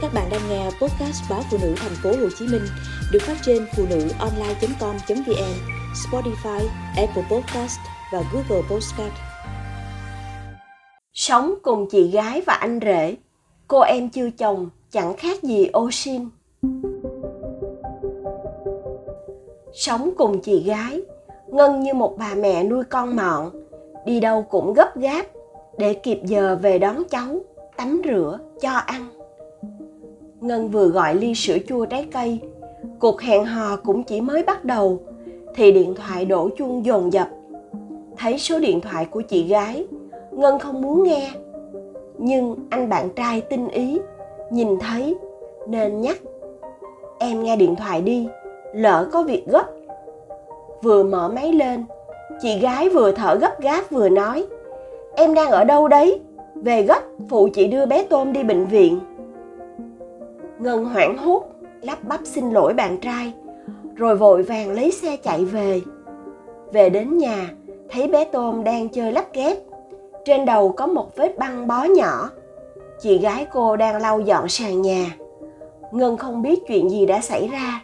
Các bạn đang nghe podcast báo phụ nữ thành phố Hồ Chí Minh được phát trên phụ nữ online.com.vn, Spotify, Apple Podcast và Google Podcast. Sống cùng chị gái và anh rể, cô em chưa chồng chẳng khác gì ô xin. Sống cùng chị gái, Ngân như một bà mẹ nuôi con mọn, đi đâu cũng gấp gáp để kịp giờ về đón cháu, tắm rửa, cho ăn. Ngân vừa gọi ly sữa chua trái cây, cuộc hẹn hò cũng chỉ mới bắt đầu thì điện thoại đổ chuông dồn dập. Thấy số điện thoại của chị gái, Ngân không muốn nghe. Nhưng anh bạn trai tinh ý, nhìn thấy nên nhắc. Em nghe điện thoại đi, lỡ có việc gấp. Vừa mở máy lên, chị gái vừa thở gấp gáp vừa nói em đang ở đâu đấy về gấp phụ chị đưa bé tôm đi bệnh viện ngân hoảng hốt, lắp bắp xin lỗi bạn trai, rồi vội vàng lấy xe chạy về. Về đến nhà, thấy bé tôm đang chơi lắp ghép trên đầu có một vết băng bó nhỏ. Chị gái cô đang lau dọn sàn nhà. Ngân không biết chuyện gì đã xảy ra.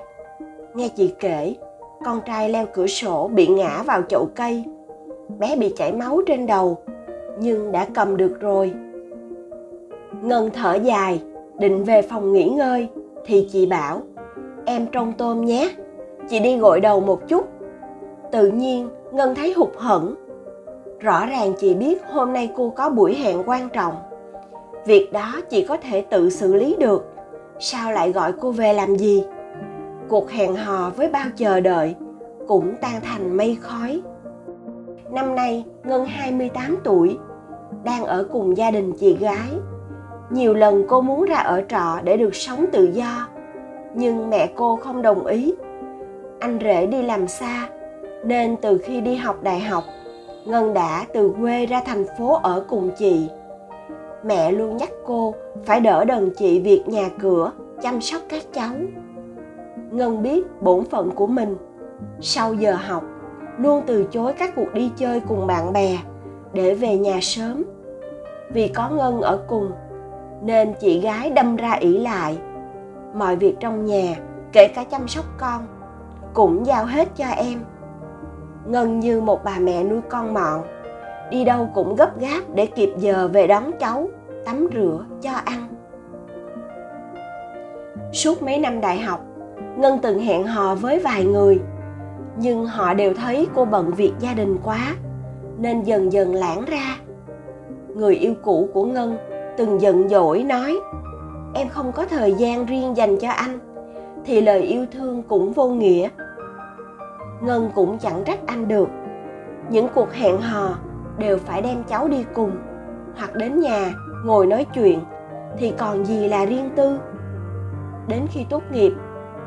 Nghe chị kể, con trai leo cửa sổ bị ngã vào chậu cây. Bé bị chảy máu trên đầu, nhưng đã cầm được rồi. Ngân thở dài định về phòng nghỉ ngơi thì chị bảo em trông tôm nhé. Chị đi gội đầu một chút. Tự nhiên ngân thấy hụt hẫng. Rõ ràng chị biết hôm nay cô có buổi hẹn quan trọng. Việc đó chị có thể tự xử lý được. Sao lại gọi cô về làm gì? Cuộc hẹn hò với bao chờ đợi cũng tan thành mây khói. Năm nay Ngân 28 tuổi, đang ở cùng gia đình chị gái. Nhiều lần cô muốn ra ở trọ để được sống tự do, nhưng mẹ cô không đồng ý. Anh rể đi làm xa, nên từ khi đi học đại học, Ngân đã từ quê ra thành phố ở cùng chị. Mẹ luôn nhắc cô phải đỡ đần chị việc nhà cửa, chăm sóc các cháu. Ngân biết bổn phận của mình. Sau giờ học, luôn từ chối các cuộc đi chơi cùng bạn bè để về nhà sớm vì có ngân ở cùng nên chị gái đâm ra ỷ lại. Mọi việc trong nhà, kể cả chăm sóc con, cũng giao hết cho em. Ngân như một bà mẹ nuôi con mọn, đi đâu cũng gấp gáp để kịp giờ về đón cháu, tắm rửa cho ăn. Suốt mấy năm đại học, ngân từng hẹn hò với vài người, nhưng họ đều thấy cô bận việc gia đình quá, nên dần dần lãng ra. Người yêu cũ của ngân từng giận dỗi nói, em không có thời gian riêng dành cho anh, thì lời yêu thương cũng vô nghĩa. Ngân cũng chẳng trách anh được. Những cuộc hẹn hò đều phải đem cháu đi cùng, hoặc đến nhà ngồi nói chuyện, thì còn gì là riêng tư. Đến khi tốt nghiệp,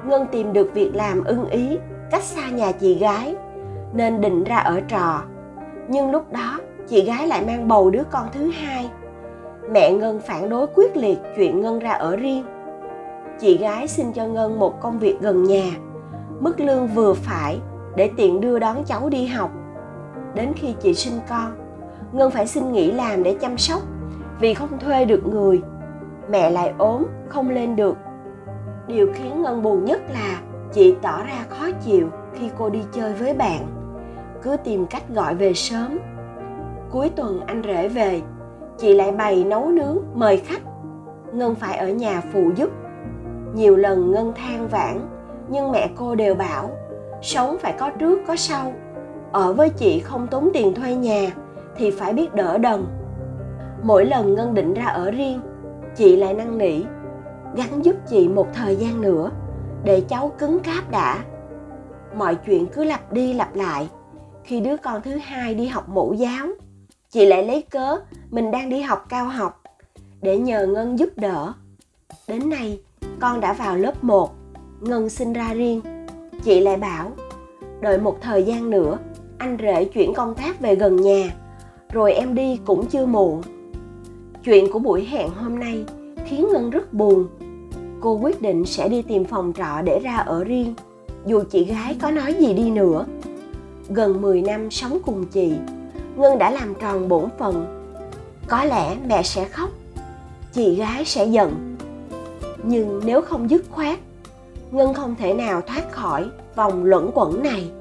ngân tìm được việc làm ưng ý cách xa nhà chị gái, nên định ra ở trọ. Nhưng lúc đó, chị gái lại mang bầu đứa con thứ hai mẹ ngân phản đối quyết liệt chuyện ngân ra ở riêng. Chị gái xin cho ngân một công việc gần nhà. Mức lương vừa phải để tiện đưa đón cháu đi học. Đến khi chị sinh con, ngân phải xin nghỉ làm để chăm sóc. Vì không thuê được người, mẹ lại ốm, không lên được. Điều khiến ngân buồn nhất là chị tỏ ra khó chịu khi cô đi chơi với bạn. Cứ tìm cách gọi về sớm. Cuối tuần anh rể về chị lại bày nấu nướng, mời khách. Ngân phải ở nhà phụ giúp. Nhiều lần ngân than vãn, nhưng mẹ cô đều bảo, sống phải có trước, có sau. Ở với chị không tốn tiền thuê nhà, thì phải biết đỡ đần. Mỗi lần ngân định ra ở riêng, chị lại năn nỉ gắn giúp chị một thời gian nữa, để cháu cứng cáp đã. Mọi chuyện cứ lặp đi lặp lại. Khi đứa con thứ hai đi học mẫu giáo chị lại lấy cớ, mình đang đi học cao học, để nhờ ngân giúp đỡ. Đến nay, con đã vào lớp 1 ngân sinh ra riêng. Chị lại bảo, đợi một thời gian nữa, anh rể chuyển công tác về gần nhà, rồi em đi cũng chưa muộn. Chuyện của buổi hẹn hôm nay khiến ngân rất buồn. Cô quyết định sẽ đi tìm phòng trọ để ra ở riêng, dù chị gái có nói gì đi nữa. Gần 10 năm sống cùng chị ngân đã làm tròn bổn phận. Có lẽ mẹ sẽ khóc, chị gái sẽ giận. Nhưng nếu không dứt khoát, ngân không thể nào thoát khỏi vòng luẩn quẩn này.